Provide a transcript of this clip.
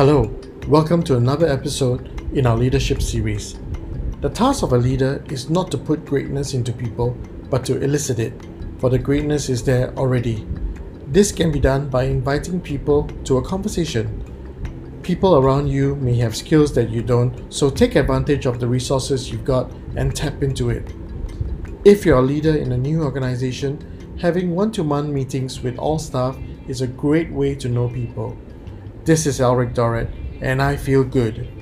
Hello, welcome to another episode in our leadership series. The task of a leader is not to put greatness into people, but to elicit it, for the greatness is there already. This can be done by inviting people to a conversation. People around you may have skills that you don't, so take advantage of the resources you've got and tap into it. If you're a leader in a new organization, having one to one meetings with all staff is a great way to know people. This is Elric Dorrit, and I feel good.